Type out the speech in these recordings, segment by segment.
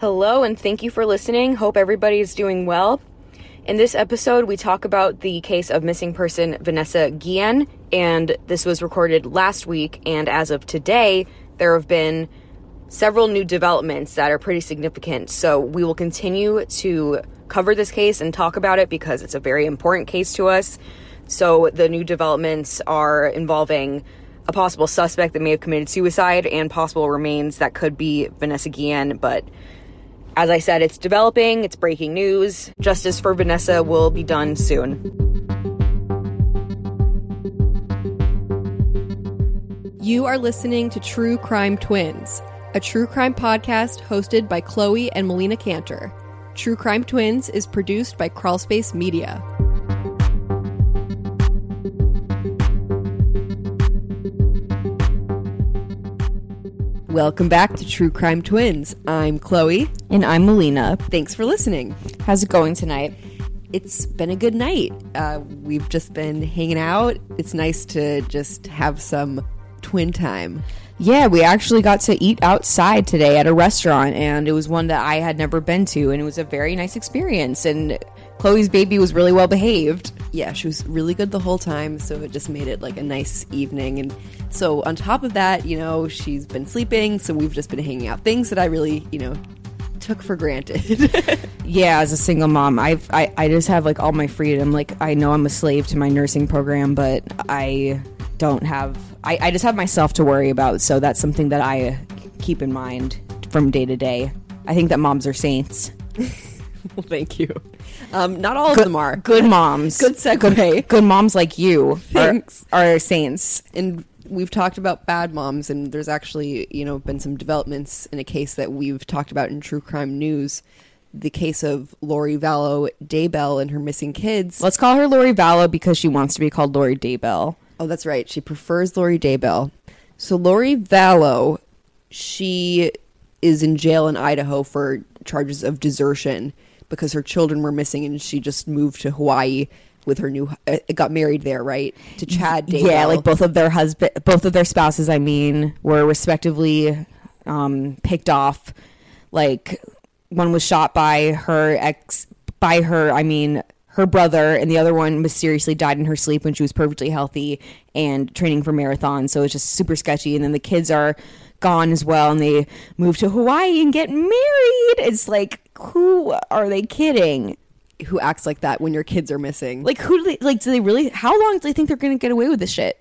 Hello, and thank you for listening. Hope everybody is doing well. In this episode, we talk about the case of missing person Vanessa Guillen, and this was recorded last week. And as of today, there have been several new developments that are pretty significant. So we will continue to cover this case and talk about it because it's a very important case to us. So the new developments are involving a possible suspect that may have committed suicide and possible remains that could be Vanessa Guillen, but as I said, it's developing, it's breaking news. Justice for Vanessa will be done soon. You are listening to True Crime Twins, a true crime podcast hosted by Chloe and Melina Canter. True Crime Twins is produced by Crawlspace Media. Welcome back to True Crime Twins. I'm Chloe. And I'm Melina. Thanks for listening. How's it going tonight? It's been a good night. Uh, we've just been hanging out. It's nice to just have some twin time. Yeah, we actually got to eat outside today at a restaurant, and it was one that I had never been to, and it was a very nice experience. And Chloe's baby was really well behaved. Yeah, she was really good the whole time, so it just made it like a nice evening. And so, on top of that, you know, she's been sleeping, so we've just been hanging out. Things that I really, you know, took for granted. yeah, as a single mom, I've I, I just have like all my freedom. Like I know I'm a slave to my nursing program, but I don't have I, I just have myself to worry about. So that's something that I keep in mind from day to day. I think that moms are saints. well, thank you. Um, not all good, of them are. Good moms. good segue. Good, good moms like you Thanks. Are, are saints. And we've talked about bad moms, and there's actually, you know, been some developments in a case that we've talked about in true crime news. The case of Lori Vallow Daybell and her missing kids. Let's call her Lori Vallow because she wants to be called Lori Daybell. Oh, that's right. She prefers Lori Daybell. So Lori Vallow, she is in jail in Idaho for charges of desertion because her children were missing and she just moved to Hawaii with her new uh, got married there, right? To Chad Daybell. Yeah, like both of their husband both of their spouses, I mean, were respectively um picked off like one was shot by her ex by her, I mean, her brother and the other one mysteriously died in her sleep when she was perfectly healthy and training for marathon. So it's just super sketchy and then the kids are gone as well and they move to Hawaii and get married. It's like who are they kidding? Who acts like that when your kids are missing? Like who do they like do they really how long do they think they're going to get away with this shit?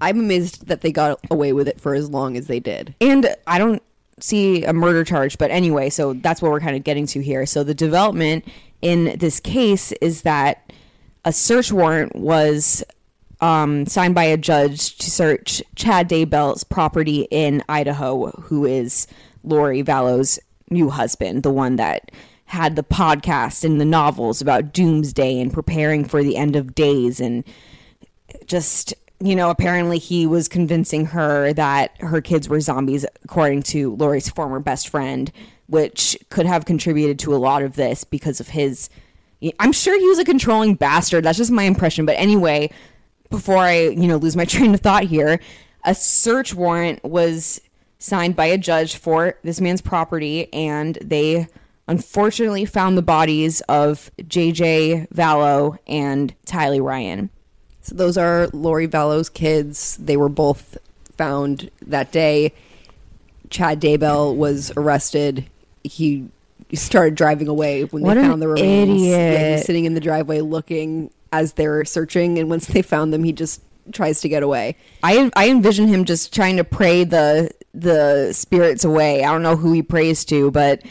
I'm amazed that they got away with it for as long as they did. And I don't see a murder charge, but anyway, so that's what we're kind of getting to here. So the development in this case is that a search warrant was um, signed by a judge to search Chad Daybell's property in Idaho, who is Lori Vallow's new husband, the one that had the podcast and the novels about doomsday and preparing for the end of days. And just you know apparently he was convincing her that her kids were zombies according to Lori's former best friend which could have contributed to a lot of this because of his I'm sure he was a controlling bastard. That's just my impression. But anyway before I you know lose my train of thought here a search warrant was signed by a judge for this man's property and they unfortunately found the bodies of JJ Vallow and Tylee Ryan. So those are Lori Vallow's kids. They were both found that day. Chad Daybell was arrested. He started driving away when What they found the remains. Yeah, he idiot. was sitting in the driveway looking as they're searching, and once they found them, he just tries to get away. I I envision him just trying to pray the the spirits away. I don't know who he prays to, but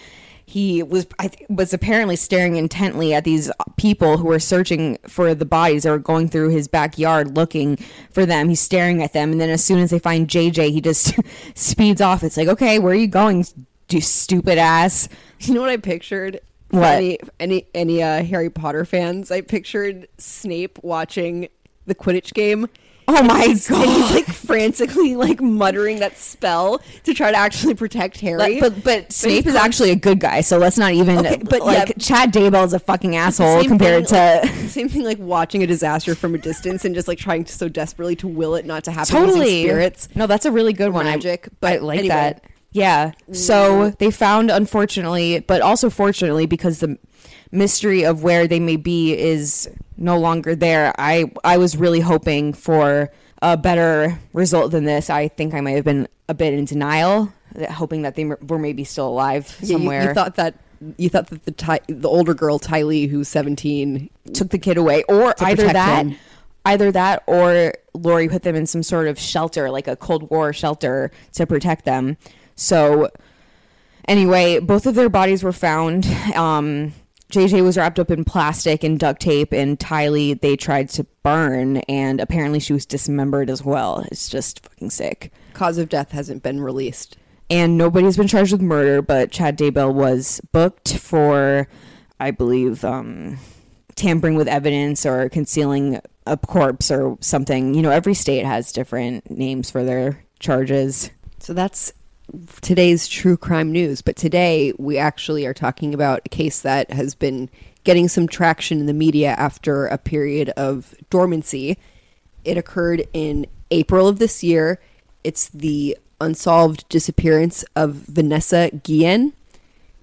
he was I th- was apparently staring intently at these people who were searching for the bodies. They were going through his backyard looking for them. He's staring at them, and then as soon as they find JJ, he just speeds off. It's like, okay, where are you going, you stupid ass? You know what I pictured? What? Any any any uh, Harry Potter fans? I pictured Snape watching the Quidditch game. Oh my And he's god! like frantically like muttering that spell to try to actually protect Harry. But but Snape is actually a good guy, so let's not even. Okay, but like yeah. Chad Daybell is a fucking asshole compared thing, to. like, same thing like watching a disaster from a distance and just like trying to so desperately to will it not to happen totally spirits No, that's a really good one. Magic I, but like anyway, that. Yeah. So they found, unfortunately, but also fortunately, because the mystery of where they may be is no longer there. I I was really hoping for a better result than this. I think I might have been a bit in denial, hoping that they were maybe still alive Yeah, you- somewhere. You, thought that you thought that the Ty, the older girl Tylee, who's seventeen, took the kid away, or To either that, him. either that, or Lori put them in some sort of shelter, like a Cold War shelter, to protect them. So, anyway, both of their bodies were found. Um, JJ was wrapped up in plastic and duct tape, and Tylee they tried to burn, and apparently she was dismembered as well. It's just fucking sick. cause of death hasn't been released. And nobody's been charged with murder, but Chad Daybell was booked for, I believe, um, tampering with evidence or concealing a corpse or something. You know, every state has different names for their charges. So that's today's true crime news. But today we actually are talking about a case that has been getting some traction in the media after a period of dormancy. It occurred in April of this year. It's the unsolved disappearance of Vanessa Guillen.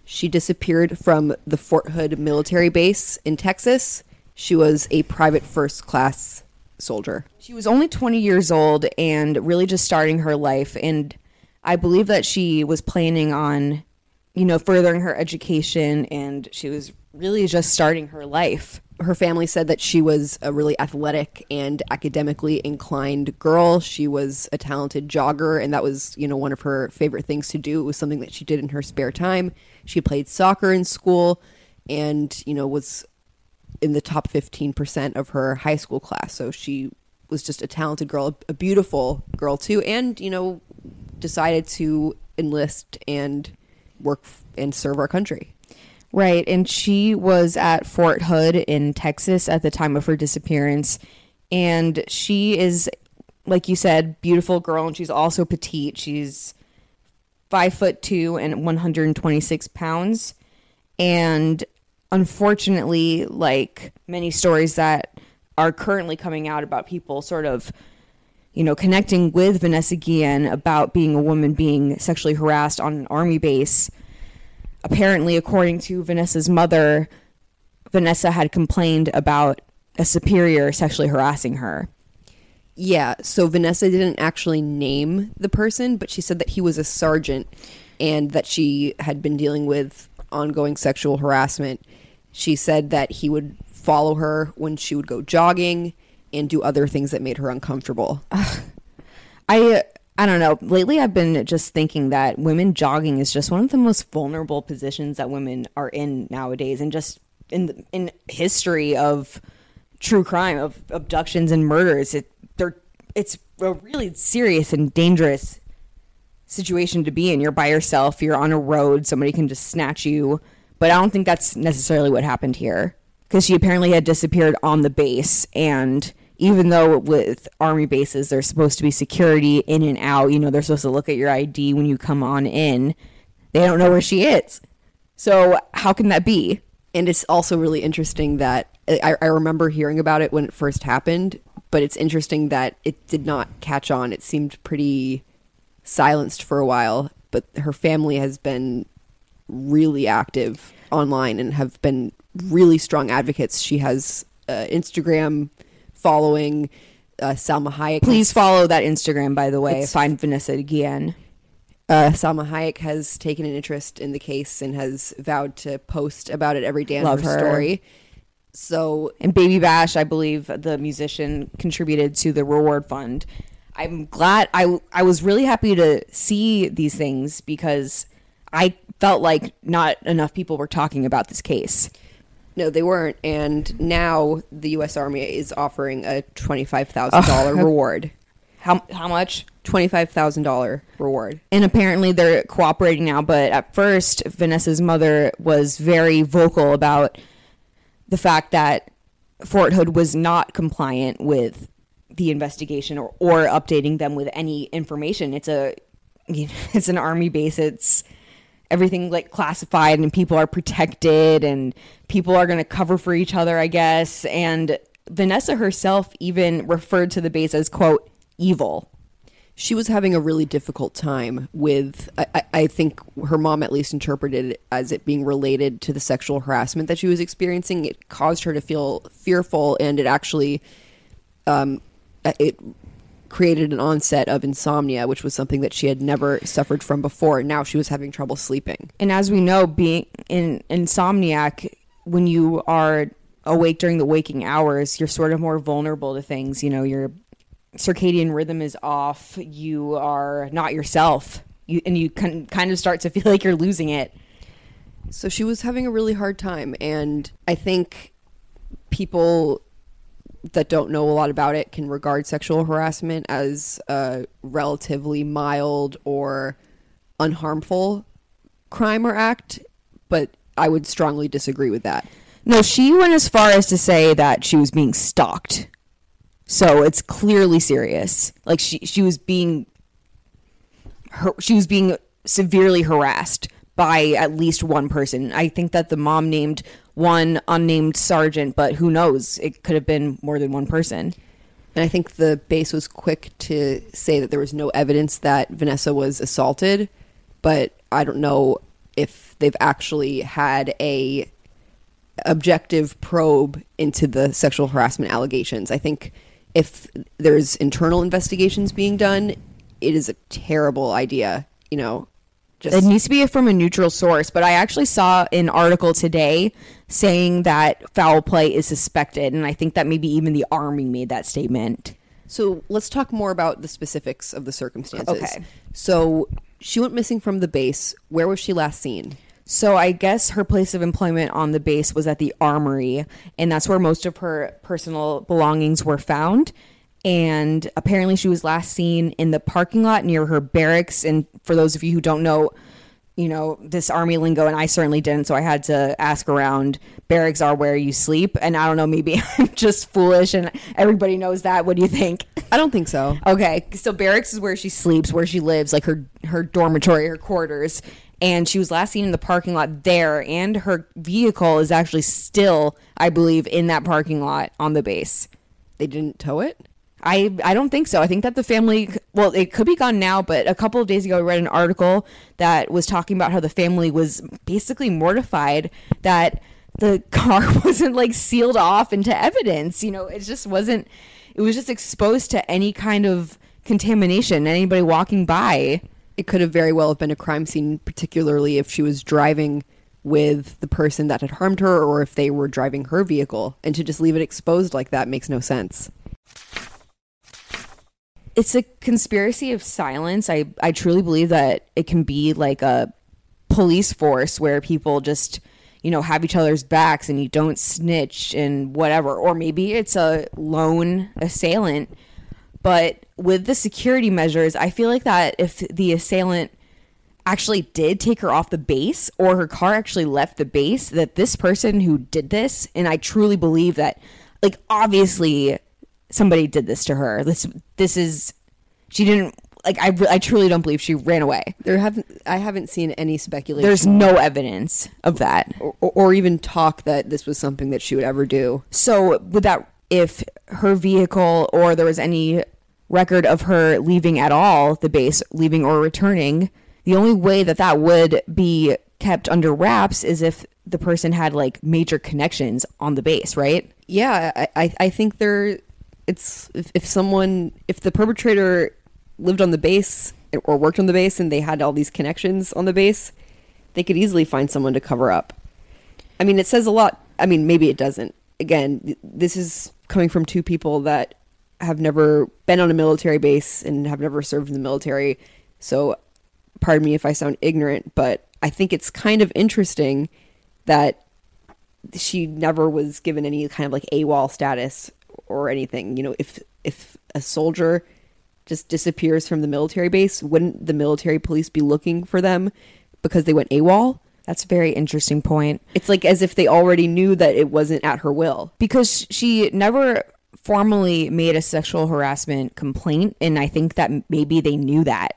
She disappeared from the Fort Hood military base in Texas. She was a private first class soldier. She was only 20 years old and really just starting her life. And I believe that she was planning on, you know, furthering her education and she was really just starting her life. her family said that she was a really athletic and academically inclined girl. She was a talented jogger, and that was, you know, one of her favorite things to do. It was something that she did in her spare time. She played soccer in school and, you know, was in the top 15% of her high school class. So she was just a talented girl, a beautiful girl too, and, you know, decided to enlist and work f- and serve our country. Right. And she was at Fort Hood in Texas at the time of her disappearance. And she is, like you said, beautiful girl. And she's also petite. She's five foot two and 126 pounds. And unfortunately, like many stories that are currently coming out about people sort of you know, connecting with Vanessa Guillen about being a woman being sexually harassed on an army base. Apparently, according to Vanessa's mother, Vanessa had complained about a superior sexually harassing her. Yeah, so Vanessa didn't actually name the person, but she said that he was a sergeant and that she had been dealing with ongoing sexual harassment. She said that he would follow her when she would go jogging and do other things that made her uncomfortable. I I don't know. Lately, I've been just thinking that women jogging is just one of the most vulnerable positions that women are in nowadays, and just in in history of true crime, of abductions and murders. It they're it's a really serious and dangerous situation to be in. You're by yourself. You're on a road. Somebody can just snatch you. But I don't think that's necessarily what happened here because she apparently had disappeared on the base and even though with army bases there's supposed to be security in and out you know they're supposed to look at your id when you come on in. They don't know where she is. So how can that be? And it's also really interesting that I, I remember hearing about it when it first happened, but it's interesting that it did not catch on. It seemed pretty silenced for a while, but her family has been really active online and have been really strong advocates. She has uh, Instagram following. Uh, Salma Hayek. please follow that instagram by the way It's- find vanessa again Uh, Salma Hayek has taken an interest in the case and has vowed to post about it every day on Love her, her. story. So and baby bash i believe the musician contributed to the reward fund i'm glad i i was really happy to see these things because i felt like not enough people were talking about this case No, they weren't. And now the U.S. Army is offering a twenty-five thousand dollar oh, reward. how how much Twenty-five thousand dollar reward. and apparently they're cooperating now but at first vanessa's mother was very vocal about the fact that fort hood was not compliant with the investigation or, or updating them with any information it's a you know, it's an army base it's everything like classified and people are protected and people are going to cover for each other i guess and vanessa herself even referred to the base as quote evil She was having a really difficult time with, I, I- think her mom at least interpreted it as it being related to the sexual harassment that she was experiencing. It caused her to feel fearful and it actually, um, it created an onset of insomnia, which was something that she had never suffered from before. Now she was having trouble sleeping. And as we know, being in insomniac, when you are awake during the waking hours, you're sort of more vulnerable to things. You know, your circadian rhythm is off. You are not yourself. You, and you can kind of start to feel like you're losing it. So she was having a really hard time. And I think people that don't know a lot about it can regard sexual harassment as a relatively mild or unharmful crime or act. But I would strongly disagree with that. No, she went as far as to say that she was being stalked. So it's clearly serious. Like she she was being her, she was being severely harassed by at least one person. I think that the mom named one unnamed sergeant, but who knows? It could have been more than one person. And I think the base was quick to say that there was no evidence that Vanessa was assaulted, but I don't know if they've actually had a objective probe into the sexual harassment allegations. I think if there's internal investigations being done, it is a terrible idea, you know. Just It needs to be from a neutral source, but I actually saw an article today saying that foul play is suspected, and I think that maybe even the army made that statement. So let's talk more about the specifics of the circumstances. Okay. So she went missing from the base. Where was she last seen? So I guess her place of employment on the base was at the armory, and that's where most of her personal belongings were found. And apparently, she was last seen in the parking lot near her barracks. And for those of you who don't know, you know this army lingo, and I certainly didn't, so I had to ask around. Barracks are where you sleep, and I don't know, maybe I'm just foolish, and everybody knows that. What do you think? I don't think so. Okay, so barracks is where she sleeps, where she lives, like her her dormitory, her quarters. And she was last seen in the parking lot there, and her vehicle is actually still, I believe, in that parking lot on the base. They didn't tow it? I I don't think so. I think that the family, well, it could be gone now, but a couple of days ago, I read an article that was talking about how the family was basically mortified that the car wasn't like sealed off into evidence. You know, it just wasn't. It was just exposed to any kind of contamination. Anybody walking by. It could have very well have been a crime scene, particularly if she was driving with the person that had harmed her or if they were driving her vehicle. And to just leave it exposed like that makes no sense. It's a conspiracy of silence. I, I truly believe that it can be like a police force where people just, you know, have each other's backs and you don't snitch and whatever. Or maybe it's a lone assailant. But with the security measures, I feel like that if the assailant actually did take her off the base or her car actually left the base, that this person who did this, and I truly believe that, like, obviously somebody did this to her. This this is she didn't like I I truly don't believe she ran away. There haven't I haven't seen any speculation There's no evidence of that. or, or even talk that this was something that she would ever do. So with that if her vehicle or there was any record of her leaving at all the base, leaving or returning, the only way that that would be kept under wraps is if the person had like major connections on the base, right? Yeah, I, I, I think there it's if, if someone if the perpetrator lived on the base or worked on the base and they had all these connections on the base, they could easily find someone to cover up. I mean, it says a lot. I mean, maybe it doesn't. Again, this is coming from two people that have never been on a military base and have never served in the military. So, pardon me if I sound ignorant, but I think it's kind of interesting that she never was given any kind of like AWOL status or anything. You know, if if a soldier just disappears from the military base, wouldn't the military police be looking for them because they went AWOL? That's a very interesting point. It's like as if they already knew that it wasn't at her will. because she never formally made a sexual harassment complaint and i think that maybe they knew that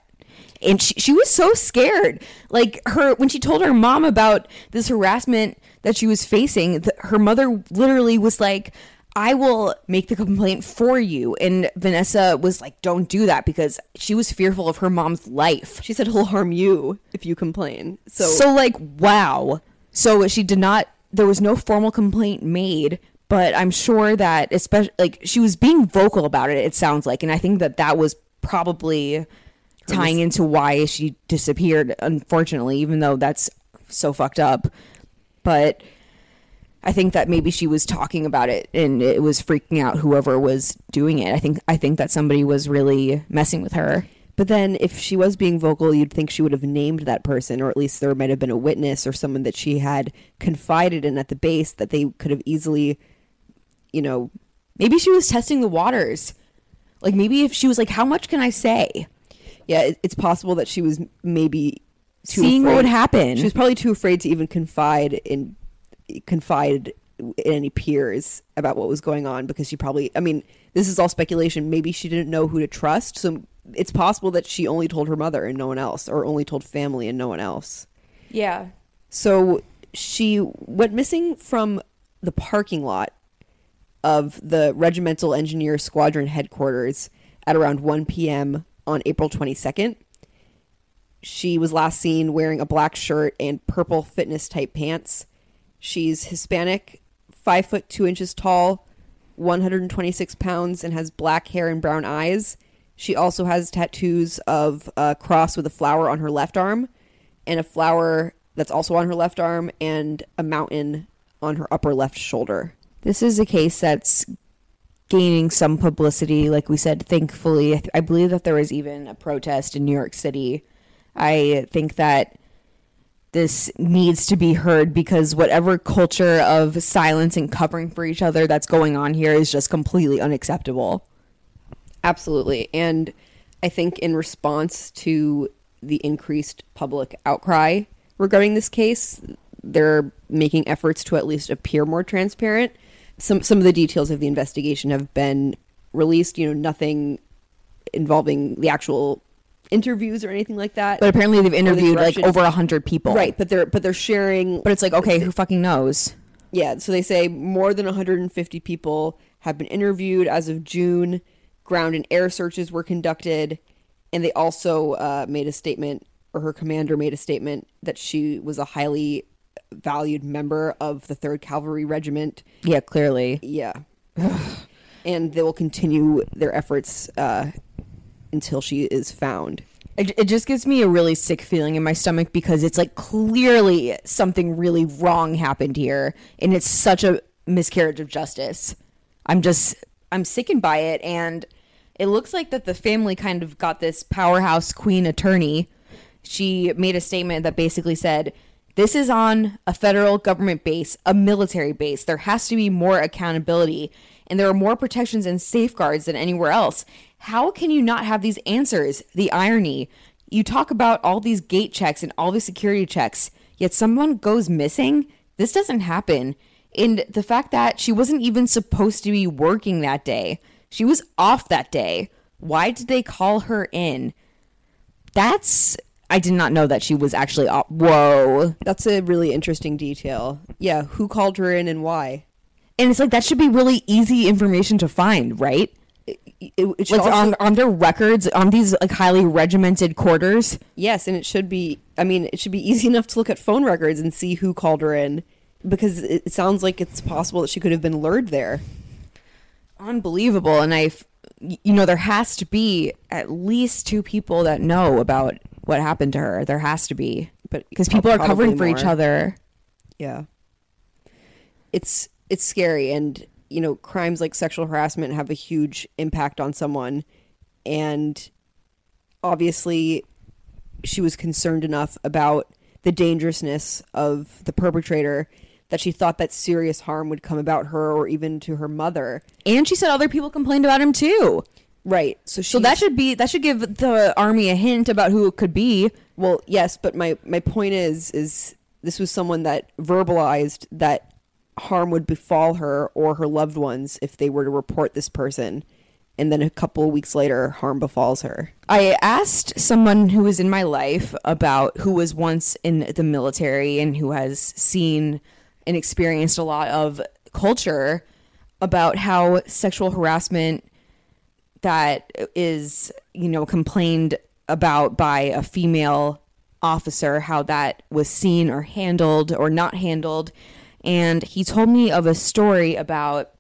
and she, she was so scared like her when she told her mom about this harassment that she was facing th her mother literally was like I will make the complaint for you. And Vanessa was like, don't do that because she was fearful of her mom's life. She said he'll harm you if you complain. So, So, like, wow. So she did not, there was no formal complaint made, but I'm sure that, especially, like, she was being vocal about it, it sounds like. And I think that that was probably tying into why she disappeared, unfortunately, even though that's so fucked up. But I think that maybe she was talking about it and it was freaking out whoever was doing it. I think I think that somebody was really messing with her. but then if she was being vocal, you'd think she would have named that person, or at least there might have been a witness or someone that she had confided in at the base that they could have easily, you know, Maybe she was testing the waters. Like maybe if she was like, "How much can I say?" yeah, it's possible that she was maybe too Seeing what would happen. She was probably too afraid to even confide in confide in any peers about what was going on because she probably I mean, this is all speculation. Maybe she didn't know who to trust. So it's possible that she only told her mother and no one else or only told family and no one else. Yeah. So she went missing from the parking lot of the Regimental Engineer Squadron headquarters at around 1 p.m. on April 22nd. She was last seen wearing a black shirt and purple fitness type pants. She's Hispanic, five foot two inches tall, 126 pounds, and has black hair and brown eyes. She also has tattoos of a cross with a flower on her left arm, and a flower that's also on her left arm, and a mountain on her upper left shoulder. This is a case that's gaining some publicity. Like we said, thankfully, I, th- I believe that there was even a protest in New York City. I think that this needs to be heard because whatever culture of silence and covering for each other that's going on here is just completely unacceptable. Absolutely. And I think in response to the increased public outcry regarding this case, they're making efforts to at least appear more transparent. Some some of the details of the investigation have been released, you know, nothing involving the actual interviews or anything like that. But apparently, they've interviewed like over a hundred people. right, but they're but they're sharing But it's like, okay, who fucking knows? Yeah, so they say more than 150 people have been interviewed as of June. Ground and air searches were conducted, and they also uh, made a statement, or her commander made a statement that she was a highly valued member of the Third Cavalry Regiment. Yeah, clearly. Yeah, and they will continue their efforts uh, until she is found. It, it just gives me a really sick feeling in my stomach because it's like clearly something really wrong happened here and it's such a miscarriage of justice. I'm just I'm sickened by it and it looks like that the family kind of got this powerhouse queen attorney. She made a statement that basically said this is on a federal government base, a military base. There has to be more accountability and there are more protections and safeguards than anywhere else. How can you not have these answers? The irony. You talk about all these gate checks and all these security checks, yet someone goes missing? This doesn't happen. And the fact that she wasn't even supposed to be working that day, she was off that day. Why did they call her in? That's. I did not know that she was actually off. Whoa. That's a really interesting detail. Yeah, who called her in and why? And it's like that should be really easy information to find, right? It, it should Like also- on on their records on these like highly regimented quarters. Yes, and it should be. I mean, it should be easy enough to look at phone records and see who called her in, because it it sounds like it's possible that she could have been lured there. Unbelievable. And I, you know, there has to be at least two people that know about what happened to her. There has to be, But because people are probably covering for each other. Yeah, it's it's scary, and you know, crimes like sexual harassment have a huge impact on someone, and obviously, she was concerned enough about the dangerousness of the perpetrator that she thought that serious harm would come about her or even to her mother. And she said other people complained about him too. Right. So she So that should be that should give the army a hint about who it could be. Well, yes, but my my point is is this was someone that verbalized that harm would befall her or her loved ones if they were to report this person, and then a couple of weeks later, harm befalls her. I asked someone who was in my life about who was once in the military and who has seen and experienced a lot of culture about how sexual harassment that is, you know, complained about by a female officer, how that was seen or handled or not handled. And he told me of a story about,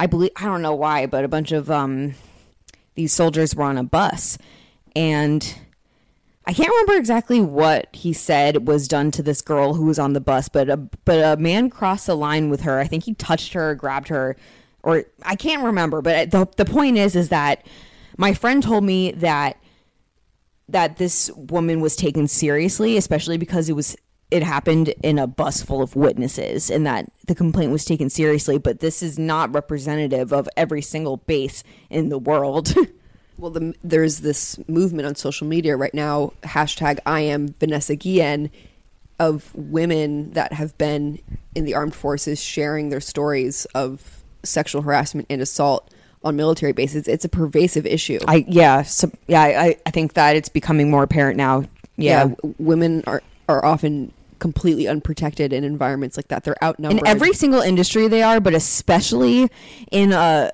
I believe, I don't know why, but a bunch of um, these soldiers were on a bus. And I can't remember exactly what he said was done to this girl who was on the bus, but a, but a man crossed the line with her. I think he touched her, grabbed her, or I can't remember. But the the point is, is that my friend told me that that this woman was taken seriously, especially because it was it happened in a bus full of witnesses and that the complaint was taken seriously, but this is not representative of every single base in the world. Well, the, there's this movement on social media right now, hashtag I am Vanessa Guillen, of women that have been in the armed forces sharing their stories of sexual harassment and assault on military bases. It's a pervasive issue. I yeah, so, yeah, I, I think that it's becoming more apparent now. Yeah. w- women are, are often completely unprotected in environments like that. They're outnumbered. in every single industry they are, but especially in a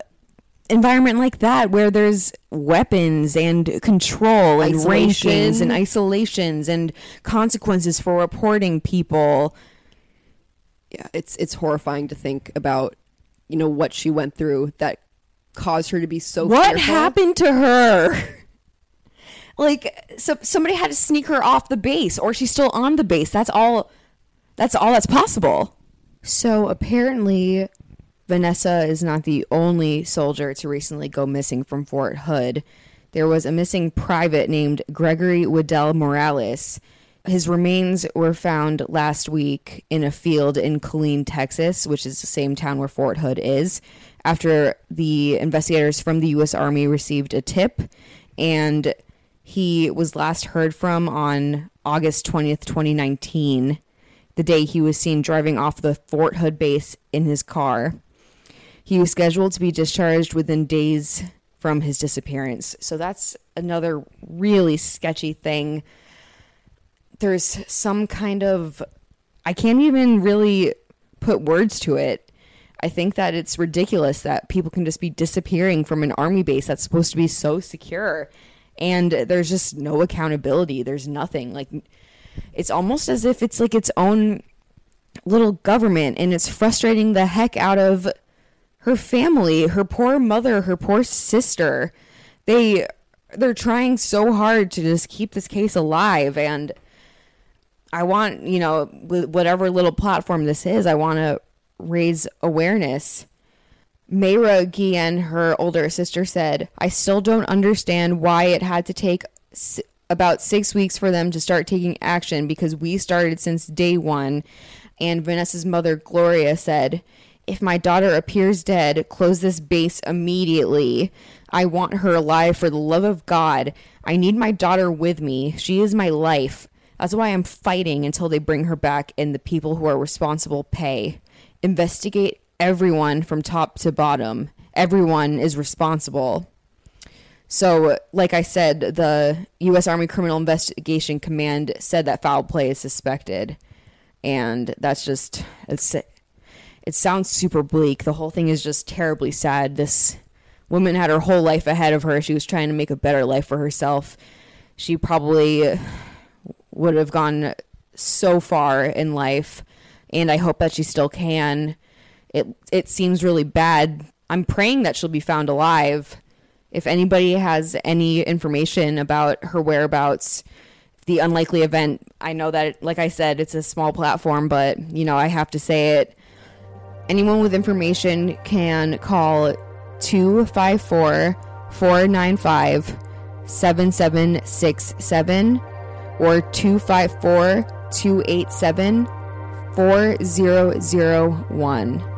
environment like that where there's weapons and control and Isolation. rankings and isolations and consequences for reporting people. yeah, it's it's horrifying to think about, you know, what she went through that caused her to be so What fearful. happened to her? like so somebody had to sneak her off the base or she's still on the base. That's all that's all that's possible. So apparently Vanessa is not the only soldier to recently go missing from Fort Hood. There was a missing private named Gregory Wedel Morales. His remains were found last week in a field in Killeen, Texas, which is the same town where Fort Hood is, after the investigators from the U.S. Army received a tip. And he was last heard from on August 20th, 2019, the day he was seen driving off the Fort Hood base in his car. He was scheduled to be discharged within days from his disappearance. So that's another really sketchy thing. There's some kind of I can't even really put words to it. I think that it's ridiculous that people can just be disappearing from an army base that's supposed to be so secure and there's just no accountability. There's nothing. Like it's almost as if it's like its own little government and it's frustrating the heck out of her family, her poor mother, her poor sister. They they're trying so hard to just keep this case alive and I want, you know, whatever little platform this is, I want to raise awareness. Mayra Guillen, her older sister, said, I still don't understand why it had to take s- about six weeks for them to start taking action because we started since day one. And Vanessa's mother, Gloria, said, If my daughter appears dead, close this base immediately. I want her alive for the love of God. I need my daughter with me. She is my life. That's why I'm fighting until they bring her back and the people who are responsible pay. Investigate everyone from top to bottom. Everyone is responsible. So, like I said, the U.S. Army Criminal Investigation Command said that foul play is suspected, and that's just it's it sounds super bleak. The whole thing is just terribly sad. This woman had her whole life ahead of her. She was trying to make a better life for herself. She probably would have gone so far in life, and I hope that she still can. It it seems really bad. I'm praying that she'll be found alive. If anybody has any information about her whereabouts, the unlikely event, I know that, like I said, it's a small platform, but you know I have to say it. Anyone with information can call 254 495 7767 or 254 287 4001.